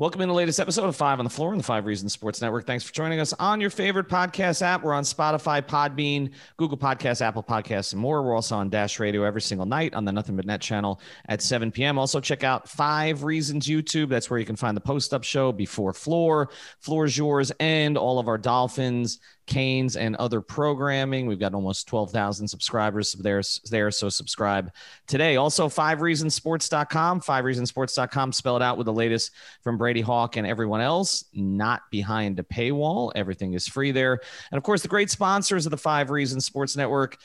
Welcome in the latest episode of Five on the Floor on the Five Reasons Sports Network. Thanks for joining us on your favorite podcast app. We're on Spotify, Podbean, Google Podcasts, Apple Podcasts, and more. We're also on Dash Radio every single night on the Nothing But Net channel at 7 p.m. Also, check out Five Reasons YouTube. That's where you can find the post up show before Floor, Floor's yours, and all of our Dolphins Canes, and other programming. We've got almost 12,000 subscribers there, there, so subscribe today. Also, 5reasonsports.com, 5reasonsports.com, spell it out with the latest from Brady Hawk and everyone else, not behind a paywall. Everything is free there. And of course, the great sponsors of the Five Reasons Sports Network.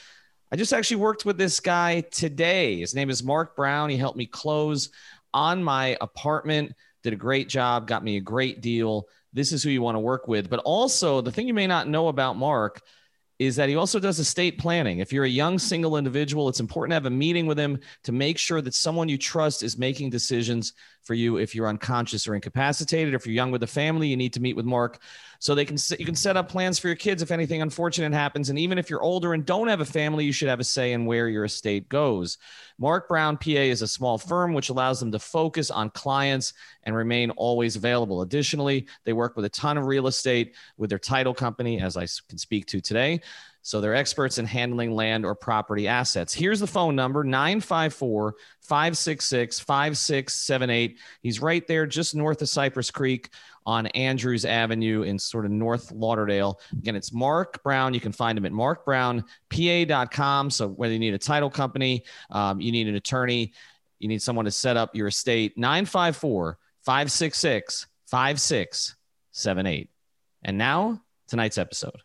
I just actually worked with this guy today. His name is Marc Brown. He helped me close on my apartment, did a great job, got me a great deal this is who you want to work with. But also, the thing you may not know about Marc is that he also does estate planning. If you're a young single individual, it's important to have a meeting with him to make sure that someone you trust is making decisions for you if you're unconscious or incapacitated. If you're young with a family, you need to meet with Marc so they can you can set up plans for your kids if anything unfortunate happens. And even if you're older and don't have a family, you should have a say in where your estate goes. Marc Brown PA is a small firm which allows them to focus on clients and remain always available. Additionally, they work with a ton of real estate with their title company, as I can speak to today. So they're experts in handling land or property assets. Here's the phone number 954 566 5678. He's right there just north of Cypress Creek on Andrews Avenue in sort of North Lauderdale. Again, it's Marc Brown. You can find him at marcbrownpa.com. So whether you need a title company, um, you need an attorney, you need someone to set up your estate, 954 566 5678. And now, tonight's episode.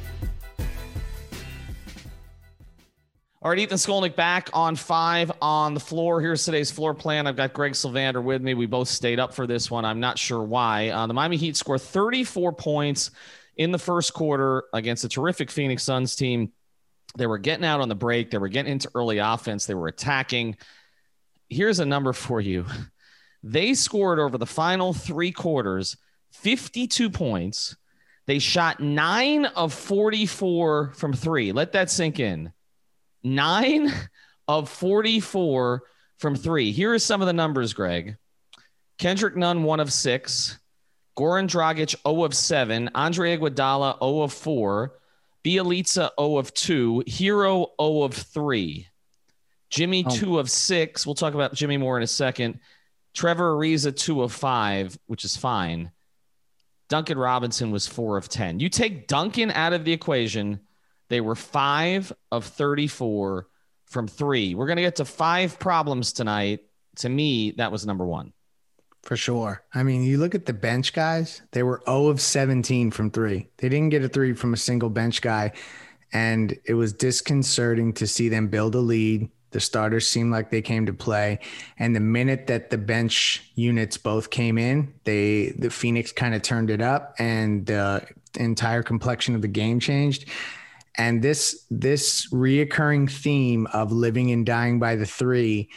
All right, Ethan Skolnick back on five on the floor. Here's today's floor plan. I've got Greg Sylvander with me. We both stayed up for this one. I'm not sure why. Uh, the Miami Heat scored 34 points in the first quarter against a terrific Phoenix Suns team. They were getting out on the break, they were getting into early offense, they were attacking. Here's a number for you they scored over the final three quarters 52 points. They shot nine of 44 from three. Let that sink in nine of 44 from three. Here are some of the numbers, Greg. Kendrick Nunn, one of six. Goran Dragic, 0 of 7. Andre Iguodala, 0 of 4. Bjelica, 0 of 2. Herro, 0 of 3. Jimmy, oh. 2 of 6. We'll talk about Jimmy more in a second. Trevor Ariza, 2 of 5, which is fine. Duncan Robinson was 4 of 10. You take Duncan out of the equation – they were five of 34 from three. We're going to get to five problems tonight. To me, that was number one. For sure. I mean, you look at the bench guys, they were 0 of 17 from three. They didn't get a three from a single bench guy. And it was disconcerting to see them build a lead The starters seemed like they came to play, and the minute that the bench units both came in, they the Phoenix kind of turned it up, and the entire complexion of the game changed. And this this reoccurring theme of living and dying by the three,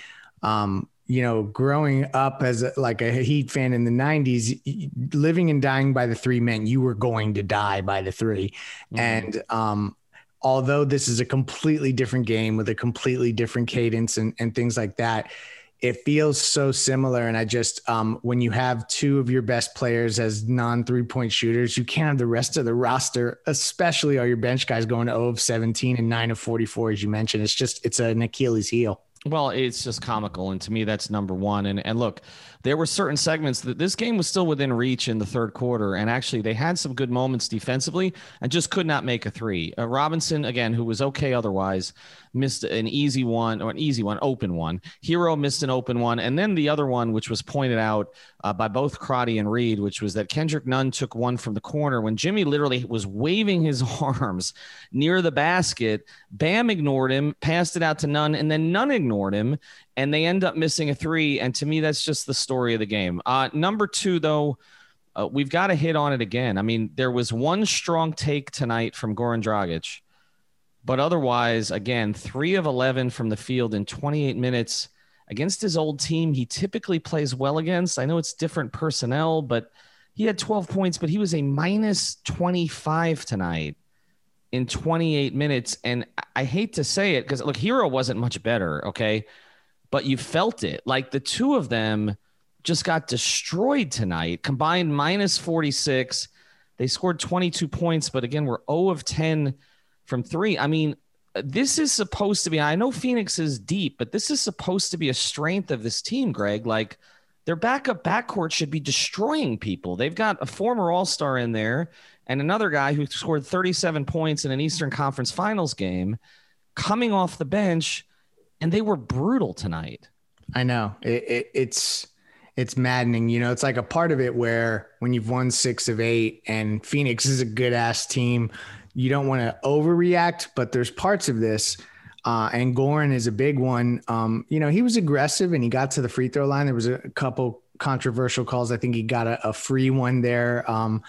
um, you know, growing up as a, like a Heat fan in the '90s, living and dying by the three meant you were going to die by the 3 mm-hmm. and um, although this is a completely different game with a completely different cadence and, and things like that, it feels so similar. And I just, um, when you have two of your best players as non three point shooters, you can't have the rest of the roster, especially all your bench guys going to 0 of 17 and 9 of 44, as you mentioned. It's just, it's an Achilles heel. Well, it's just comical. And to me, that's number one. And, and look, there were certain segments that this game was still within reach in the third quarter. And actually, they had some good moments defensively and just could not make a three. Uh, Robinson, again, who was okay otherwise, missed an easy one or an easy one, open one. Herro missed an open one. And then the other one, which was pointed out uh, by both Crotty and Reed, which was that Kendrick Nunn took one from the corner when Jimmy literally was waving his arms near the basket. Bam ignored him, passed it out to Nunn, and then Nunn ignored him and they end up missing a three. And to me, that's just the story of the game. Uh, number two, though, uh, we've got to hit on it again. I mean, there was one strong take tonight from Goran Dragic, but otherwise, again, three of 11 from the field in 28 minutes against his old team. He typically plays well against. I know it's different personnel, but he had 12 points, but he was a minus 25 tonight in 28 minutes. And I hate to say it because look, Herro wasn't much better. Okay but you felt it. Like the two of them just got destroyed tonight, combined minus 46. They scored 22 points, but again, we're 0 of 10 from three. I mean, this is supposed to be, I know Phoenix is deep, but this is supposed to be a strength of this team, Greg. Like their backup backcourt should be destroying people. They've got a former All Star in there and another guy who scored 37 points in an Eastern Conference Finals game coming off the bench and they were brutal tonight. I know it, it, it's it's maddening. You know, it's like a part of it where when you've won six of eight and Phoenix is a good ass team, you don't want to overreact. But there's parts of this, uh, and Goran is a big one. Um, you know, he was aggressive and he got to the free throw line. There was a couple controversial calls. I think he got a, a free one there. Um,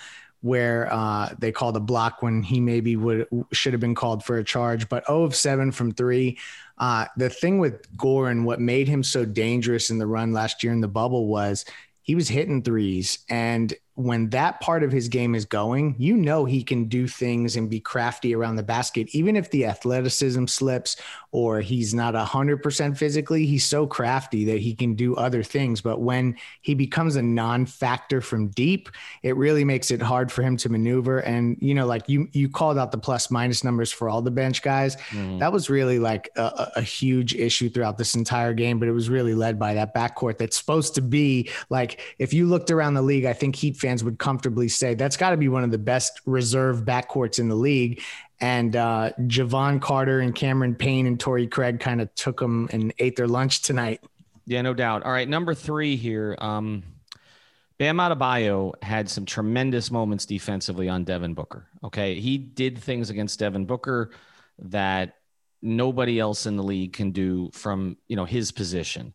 where uh, they called a block when he maybe would should have been called for a charge. But 0 of 7 from three. Uh, the thing with Goran, what made him so dangerous in the run last year in the bubble was he was hitting threes. And when that part of his game is going, you know he can do things and be crafty around the basket, even if the athleticism slips or he's not 100% physically. He's so crafty that he can do other things. But when he becomes a non factor from deep, it really makes it hard for him to maneuver. And, you know, like you, you called out the plus minus numbers for all the bench guys. Mm. That was really like a, a huge issue throughout this entire game, but it was really led by that backcourt that's supposed to be like, if you looked around the league, I think Heat fans would comfortably say that's got to be one of the best reserve backcourts in the league. And uh, Jevon Carter and Cameron Payne and Torrey Craig kind of took them and ate their lunch tonight. Yeah, no doubt. All right, number three here. Um, Bam Adebayo had some tremendous moments defensively on Devin Booker. Okay, he did things against Devin Booker that nobody else in the league can do from you know his position.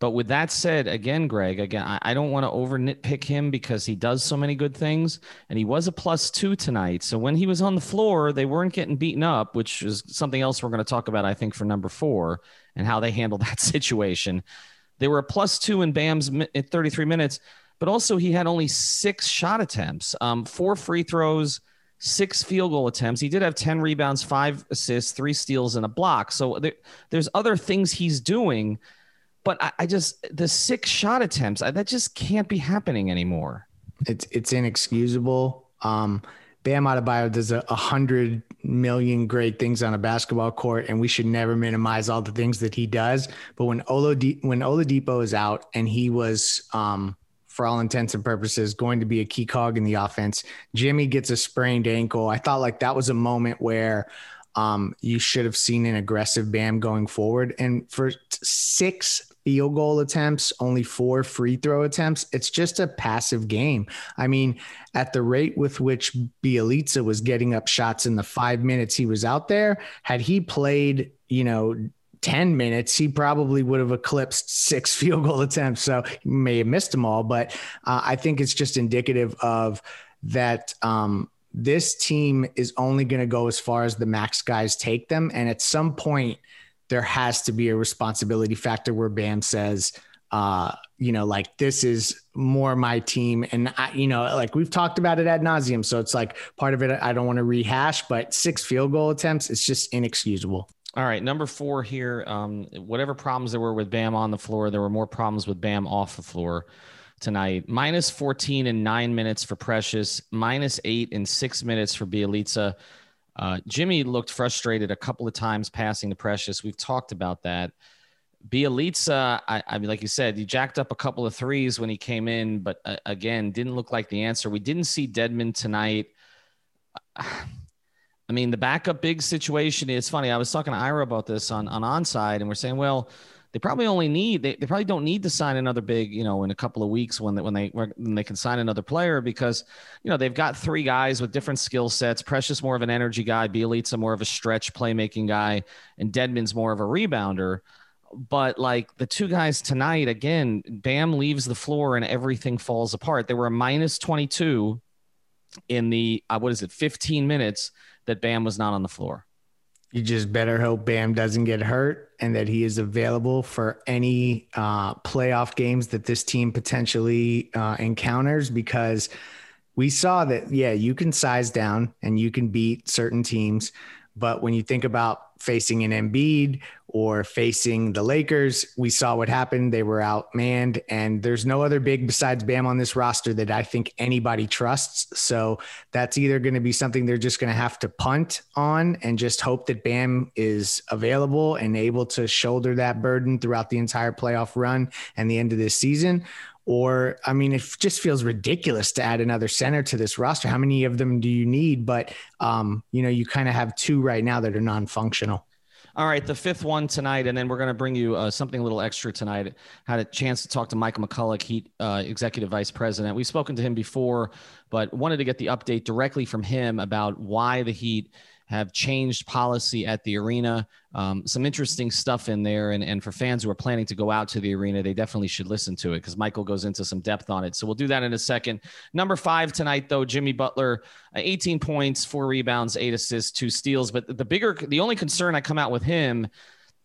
But with that said, again, Greg, again, I, I don't want to over nitpick him because he does so many good things. And he was a plus two tonight. So when he was on the floor, they weren't getting beaten up, which is something else we're going to talk about, I think, for number four and how they handled that situation. They were a plus two in Bam's at 33 minutes, but also he had only six shot attempts, um, four free throws, six field goal attempts. He did have 10 rebounds, five assists, three steals, and a block. So there, there's other things he's doing but I, I just the six shot attempts I, that just can't be happening anymore. It's it's inexcusable. Um, Bam Adebayo does a, hundred million great things on a basketball court, and we should never minimize all the things that he does. But when Oladi- when Oladipo is out, and he was, um, for all intents and purposes, going to be a key cog in the offense, Jimmy gets a sprained ankle. I thought like that was a moment where um, you should have seen an aggressive Bam going forward. And for six field goal attempts, only four free throw attempts. It's just a passive game. I mean, at the rate with which Bjelica was getting up shots in the five minutes he was out there, had he played, you know, 10 minutes, he probably would have eclipsed six field goal attempts. So he may have missed them all, but uh, I think it's just indicative of that. Um, this team is only going to go as far as the max guys take them. And at some point, there has to be a responsibility factor where Bam says, uh, you know, like this is more my team. And I, you know, like we've talked about it ad nauseum. So it's like part of it, I don't want to rehash, but six field goal attempts, it's just inexcusable. All right, number four here. Um, whatever problems there were with Bam on the floor, there were more problems with Bam off the floor tonight. Minus 14 in nine minutes for Precious, minus eight in six minutes for Bjelica. Uh, Jimmy looked frustrated a couple of times passing the Precious. We've talked about that. Bjelica, I, I, mean, like you said, he jacked up a couple of threes when he came in, but uh, again, didn't look like the answer. We didn't see Dedmon tonight. I mean, the backup big situation is funny. I was talking to Ira about this on on onside, and we're saying, well, they probably only need they, they probably don't need to sign another big, you know, in a couple of weeks when they, when they when they can sign another player because you know they've got three guys with different skill sets. Precious more of an energy guy, Bjelica more of a stretch playmaking guy, and Dedmon's more of a rebounder but like the two guys tonight, again, Bam leaves the floor and everything falls apart. They were a minus 22 in the, uh, what is it, 15 minutes that Bam was not on the floor. You just better hope Bam doesn't get hurt and that he is available for any uh, playoff games that this team potentially uh, encounters because we saw that, yeah, you can size down and you can beat certain teams. But when you think about facing an Embiid or facing the Lakers, we saw what happened. They were outmanned, and there's no other big besides Bam on this roster that I think anybody trusts. So that's either going to be something they're just going to have to punt on and just hope that Bam is available and able to shoulder that burden throughout the entire playoff run and the end of this season. Or, I mean, it just feels ridiculous to add another center to this roster. How many of them do you need? But, um, you know, you kind of have two right now that are non functional. All right, the fifth one tonight, and then we're going to bring you uh, something a little extra tonight. Had a chance to talk to Michael McCullough, Heat uh, Executive Vice President. We've spoken to him before, but wanted to get the update directly from him about why the Heat have changed policy at the arena. Um, some interesting stuff in there. And, and for fans who are planning to go out to the arena, they definitely should listen to it because Michael goes into some depth on it. So we'll do that in a second. Number five tonight, though, Jimmy Butler, uh, 18 points, four rebounds, eight assists, two steals. But the bigger, the only concern I come out with him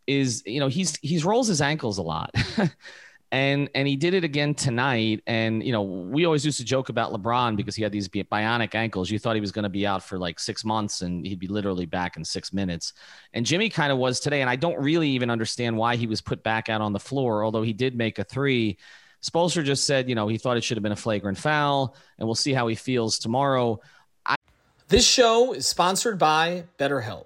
is, you know, he's he's rolls his ankles a lot. and and he did it again tonight. And you know, we always used to joke about LeBron because he had these bionic ankles. You thought he was going to be out for like six months, and he'd be literally back in six minutes. And Jimmy kind of was today. And I don't really even understand why he was put back out on the floor, although he did make a three. Spoelstra just said, you know, he thought it should have been a flagrant foul, and we'll see how he feels tomorrow. I- this show is sponsored by BetterHelp.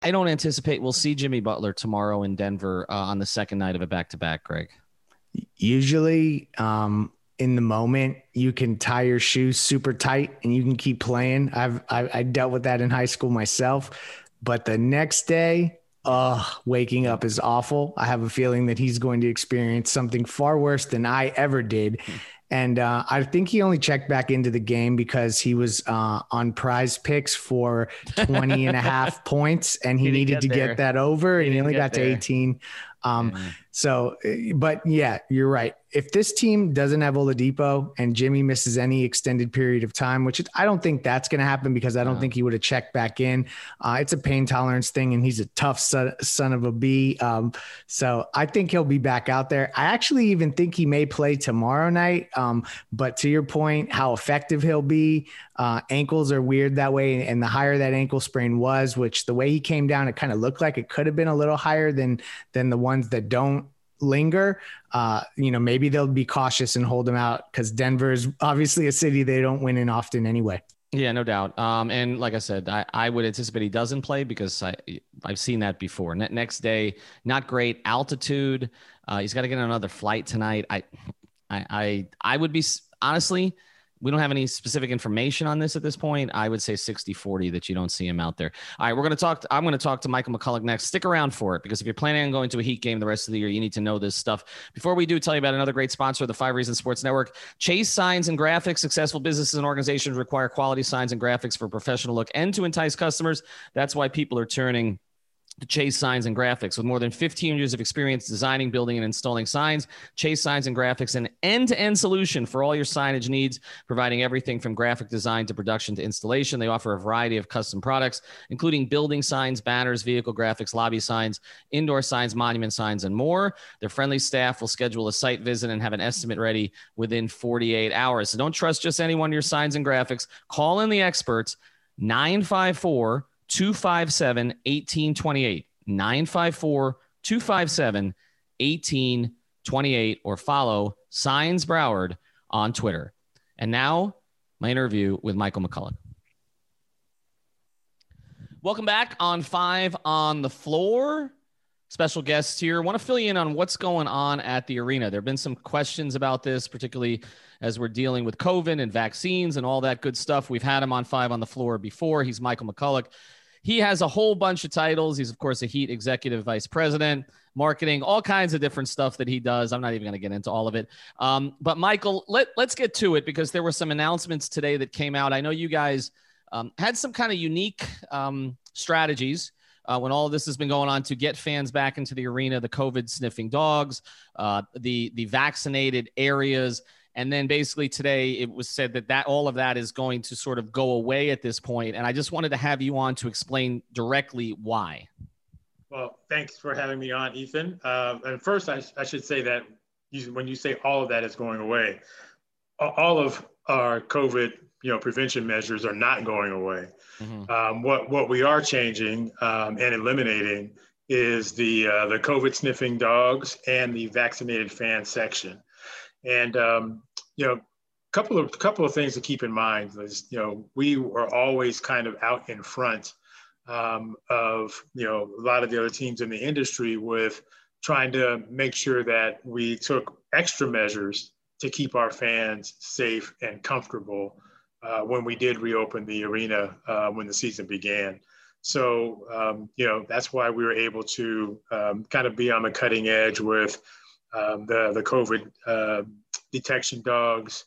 I don't anticipate we'll see Jimmy Butler tomorrow in Denver uh, on the second night of a back to back, Greg. Usually, um, in the moment, you can tie your shoes super tight and you can keep playing. I've I, I dealt with that in high school myself, but the next day, uh, waking up is awful. I have a feeling that he's going to experience something far worse than I ever did. And uh, I think he only checked back into the game because he was uh, on PrizePicks for 20 and a half points and he, he needed to there. get that over he and he only got there. to 18. Um, mm-hmm. So, eh, but yeah, you're right. If this team doesn't have Oladipo and Jimmy misses any extended period of time, which I don't think that's going to happen because I don't no. think he would have checked back in. Uh, it's a pain tolerance thing, and he's a tough son, son of a bee. Um, so I think he'll be back out there. I actually even think he may play tomorrow night. Um, but to your point, how effective he'll be, uh, ankles are weird that way. And the higher that ankle sprain was, which the way he came down, it kind of looked like it could have been a little higher than than the ones that don't linger, uh, you know, maybe they'll be cautious and hold them out because Denver is obviously a city they don't win in often anyway. Yeah, no doubt. Um, and like I said, I, I would anticipate he doesn't play because I I've seen that before. Ne- next day, not great altitude. Uh, he's got to get another flight tonight. I, I I I would be honestly we don't have any specific information on this at this point. I would say 60 40 that you don't see him out there. All right, we're going to talk. To, I'm going to talk to Michael McCullough next. Stick around for it because if you're planning on going to a Heat game the rest of the year, you need to know this stuff. Before we do, tell you about another great sponsor of the Five Reasons Sports Network Chase Signs and Graphics. Successful businesses and organizations require quality signs and graphics for professional look and to entice customers. That's why people are turning Chase Signs and Graphics. With more than 15 years of experience designing, building, and installing signs, Chase Signs and Graphics, an end to end solution for all your signage needs, providing everything from graphic design to production to installation. They offer a variety of custom products, including building signs, banners, vehicle graphics, lobby signs, indoor signs, monument signs, and more. Their friendly staff will schedule a site visit and have an estimate ready within 48 hours. So don't trust just anyone your signs and graphics. Call in the experts 954- 257 1828. 954 257 1828 or follow Signs Broward on Twitter. And now, my interview with Michael McCullough. Welcome back on Five on the Floor. Special guests here. Want to fill you in on what's going on at the arena. There have been some questions about this, particularly as we're dealing with COVID and vaccines and all that good stuff. We've had him on Five on the Floor before. He's Michael McCullough. He has a whole bunch of titles. He's, of course, a Heat executive vice president, marketing, all kinds of different stuff that he does. I'm not even going to get into all of it. Um, but, Michael, let, let's get to it because there were some announcements today that came out. I know you guys um, had some kind of unique um, strategies. Uh, when all of this has been going on to get fans back into the arena, the COVID sniffing dogs, uh, the the vaccinated areas, and then basically today it was said that that all of that is going to sort of go away at this point. And I just wanted to have you on to explain directly why. Well, thanks for having me on, Ethan. Uh, and first, I, I, should say that you, when you say all of that is going away, all of our COVID, you know, prevention measures are not going away. Mm-hmm. Um, what what we are changing um, and eliminating is the uh, the COVID sniffing dogs and the vaccinated fan section. And um, you know, a couple of couple of things to keep in mind is you know we were always kind of out in front um, of you know a lot of the other teams in the industry with trying to make sure that we took extra measures to keep our fans safe and comfortable uh, when we did reopen the arena uh, when the season began. So, um, you know, that's why we were able to um, kind of be on the cutting edge with um, the, the COVID uh, detection dogs.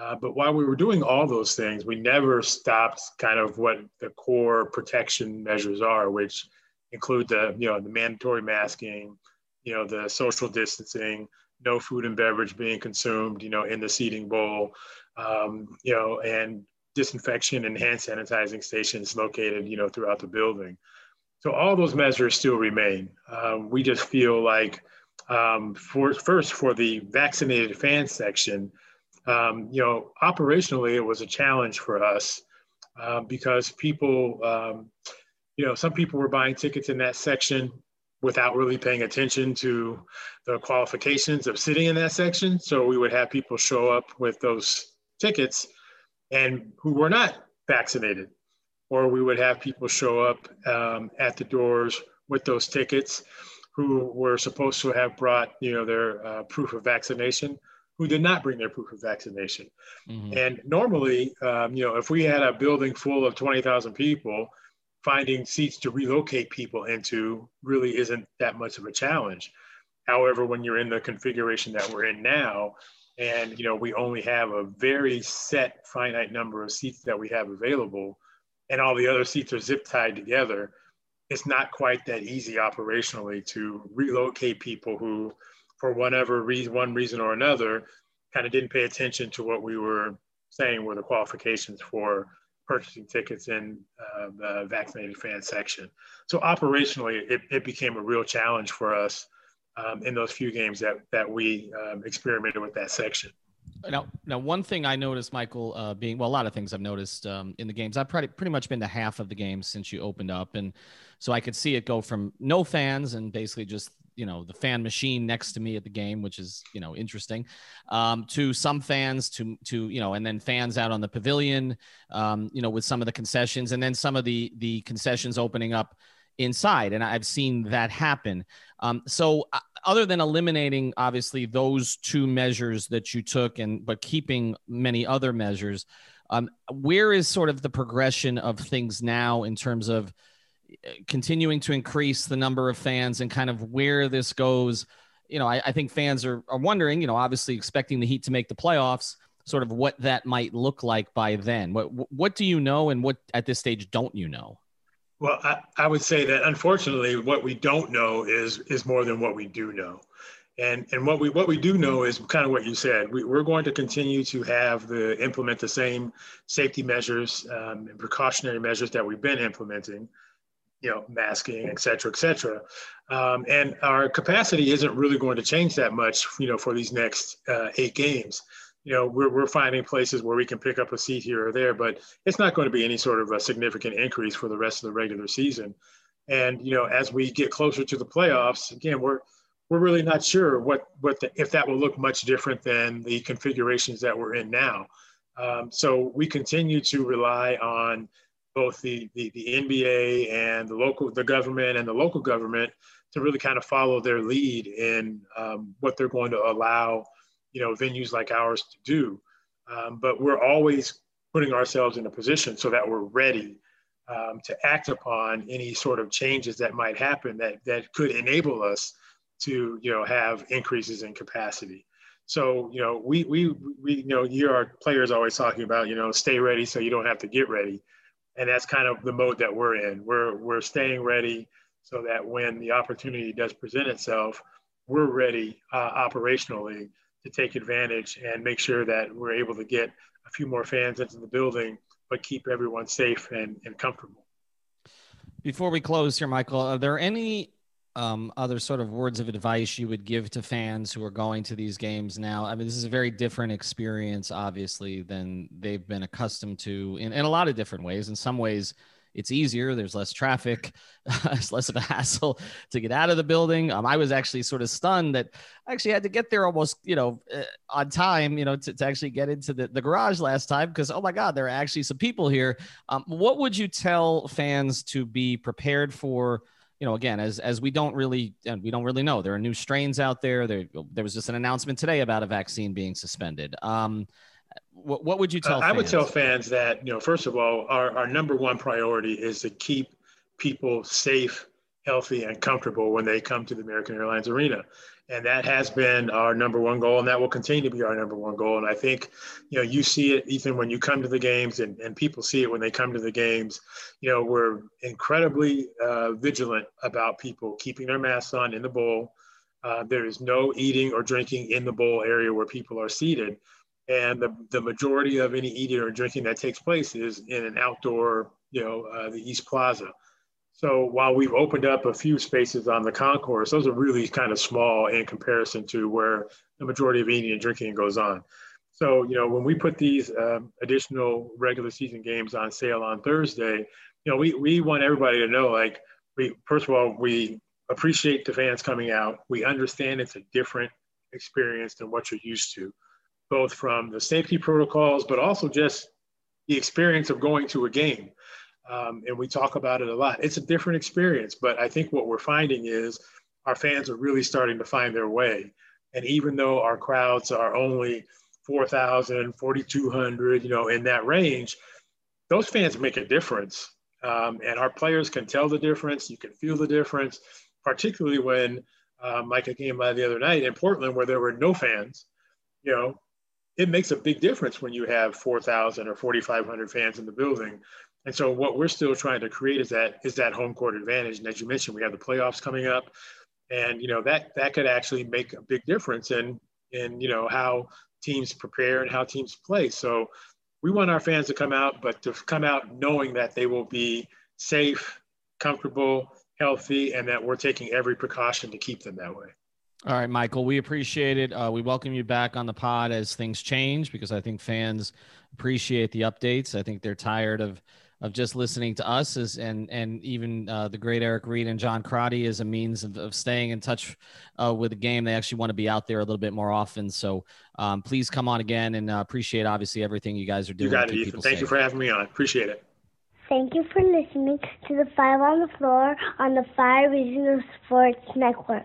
Uh, but while we were doing all those things, we never stopped kind of what the core protection measures are, which include the, you know, the mandatory masking, you know, the social distancing, no food and beverage being consumed, you know, in the seating bowl, um, you know, and disinfection and hand sanitizing stations located, you know, throughout the building. So all those measures still remain. Um, we just feel like um, for first for the vaccinated fan section, um, you know, operationally it was a challenge for us uh, because people, um, you know, some people were buying tickets in that section without really paying attention to the qualifications of sitting in that section. So we would have people show up with those tickets and who were not vaccinated, or we would have people show up um, at the doors with those tickets who were supposed to have brought, you know, their uh, proof of vaccination, who did not bring their proof of vaccination. Mm-hmm. And normally, um, you know, if we had a building full of 20,000 people, finding seats to relocate people into really isn't that much of a challenge. However, when you're in the configuration that we're in now, and you know we only have a very set finite number of seats that we have available, and all the other seats are zip tied together, it's not quite that easy operationally to relocate people who, for whatever reason, one reason or another, kind of didn't pay attention to what we were saying were the qualifications for purchasing tickets in uh, the vaccinated fan section. So operationally, it, it became a real challenge for us um, in those few games that that we um, experimented with that section. Now, now, one thing I noticed, Michael, uh, being well, a lot of things I've noticed um, in the games. I've pretty pretty much been to half of the games since you opened up, and so I could see it go from no fans and basically just you know the fan machine next to me at the game, which is you know interesting, um, to some fans to to you know, and then fans out on the pavilion, um, you know, with some of the concessions, and then some of the the concessions opening up inside and i've seen that happen um, so uh, other than eliminating obviously those two measures that you took and but keeping many other measures um, where is sort of the progression of things now in terms of uh, continuing to increase the number of fans and kind of where this goes? You know i, I think fans are, are wondering you know obviously expecting the heat to make the playoffs sort of what that might look like by then. What what do you know and what at this stage don't you know well, I, I would say that unfortunately, what we don't know is is more than what we do know. And, and what we what we do know is kind of what you said. We, we're going to continue to have the implement the same safety measures um, and precautionary measures that we've been implementing, you know, masking, et cetera, et cetera. Um, and our capacity isn't really going to change that much, you know, for these next uh, eight games you know, we're, we're finding places where we can pick up a seat here or there, but it's not going to be any sort of a significant increase for the rest of the regular season. And, you know, as we get closer to the playoffs, again, we're, we're really not sure what, what the, if that will look much different than the configurations that we're in now. Um, so we continue to rely on both the, the, the NBA and the local, the government and the local government to really kind of follow their lead in um, what they're going to allow you know venues like ours to do. Um, but we're always putting ourselves in a position so that we're ready um, to act upon any sort of changes that might happen that that could enable us to you know have increases in capacity. So you know we we we you know you our players always talking about you know stay ready so you don't have to get ready. And that's kind of the mode that we're in. We're we're staying ready so that when the opportunity does present itself we're ready uh, operationally to take advantage and make sure that we're able to get a few more fans into the building, but keep everyone safe and, and comfortable. Before we close here, Michael, are there any um, other sort of words of advice you would give to fans who are going to these games now? I mean, this is a very different experience, obviously, than they've been accustomed to in, in a lot of different ways. In some ways, it's easier. There's less traffic. it's less of a hassle to get out of the building. Um, I was actually sort of stunned that I actually had to get there almost, you know, uh, on time, you know, to, to actually get into the, the garage last time because, oh my God, there are actually some people here. Um, what would you tell fans to be prepared for? You know, again, as as we don't really and we don't really know, there are new strains out there. There there was just an announcement today about a vaccine being suspended. Um, what, what would you tell? Uh, I would tell fans that you know, first of all, our, our number one priority is to keep people safe, healthy, and comfortable when they come to the American Airlines Arena, and that has been our number one goal, and that will continue to be our number one goal. And I think, you know, you see it, Ethan, when you come to the games, and, and people see it when they come to the games. You know, we're incredibly uh, vigilant about people keeping their masks on in the bowl. Uh, there is no eating or drinking in the bowl area where people are seated and the, the majority of any eating or drinking that takes place is in an outdoor, you know, uh, the East Plaza. So while we've opened up a few spaces on the concourse, those are really kind of small in comparison to where the majority of eating and drinking goes on. So, you know, when we put these um, additional regular season games on sale on Thursday, you know, we, we want everybody to know, like, we, first of all, we appreciate the fans coming out. We understand it's a different experience than what you're used to both from the safety protocols, but also just the experience of going to a game. Um, and we talk about it a lot. It's a different experience, but I think what we're finding is our fans are really starting to find their way. And even though our crowds are only 4,000, 4,200, you know, in that range, those fans make a difference. Um, and our players can tell the difference. You can feel the difference, particularly when, um, like a game by the other night in Portland where there were no fans. You know, it makes a big difference when you have 4,000 or 4,500 fans in the building. And so what we're still trying to create is that is that home court advantage. And as you mentioned, we have the playoffs coming up, and you know that that could actually make a big difference in in you know how teams prepare and how teams play. So we want our fans to come out, but to come out knowing that they will be safe, comfortable, healthy, and that we're taking every precaution to keep them that way. All right, Michael, we appreciate it. Uh, we welcome you back on the pod as things change because I think fans appreciate the updates. I think they're tired of of just listening to us as and and even uh, the great Eric Reed and John Crotty as a means of, of staying in touch uh, with the game. They actually want to be out there a little bit more often. So um, please come on again and uh, appreciate obviously everything you guys are doing. You got it, Ethan. Thank safe. you for having me on. Appreciate it. Thank you for listening to the Five on the Floor on the Five Reasons Sports Network.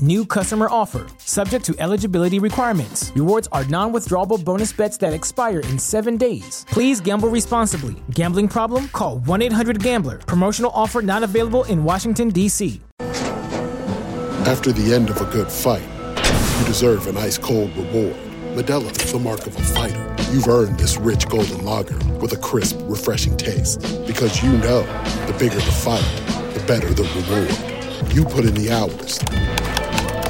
New customer offer, subject to eligibility requirements. Rewards are non withdrawable bonus bets that expire in seven days. Please gamble responsibly. Gambling problem? Call 1 800 Gambler. Promotional offer not available in Washington, D.C. After the end of a good fight, you deserve an ice cold reward. Modelo is the mark of a fighter. You've earned this rich golden lager with a crisp, refreshing taste. Because you know the bigger the fight, the better the reward. You put in the hours,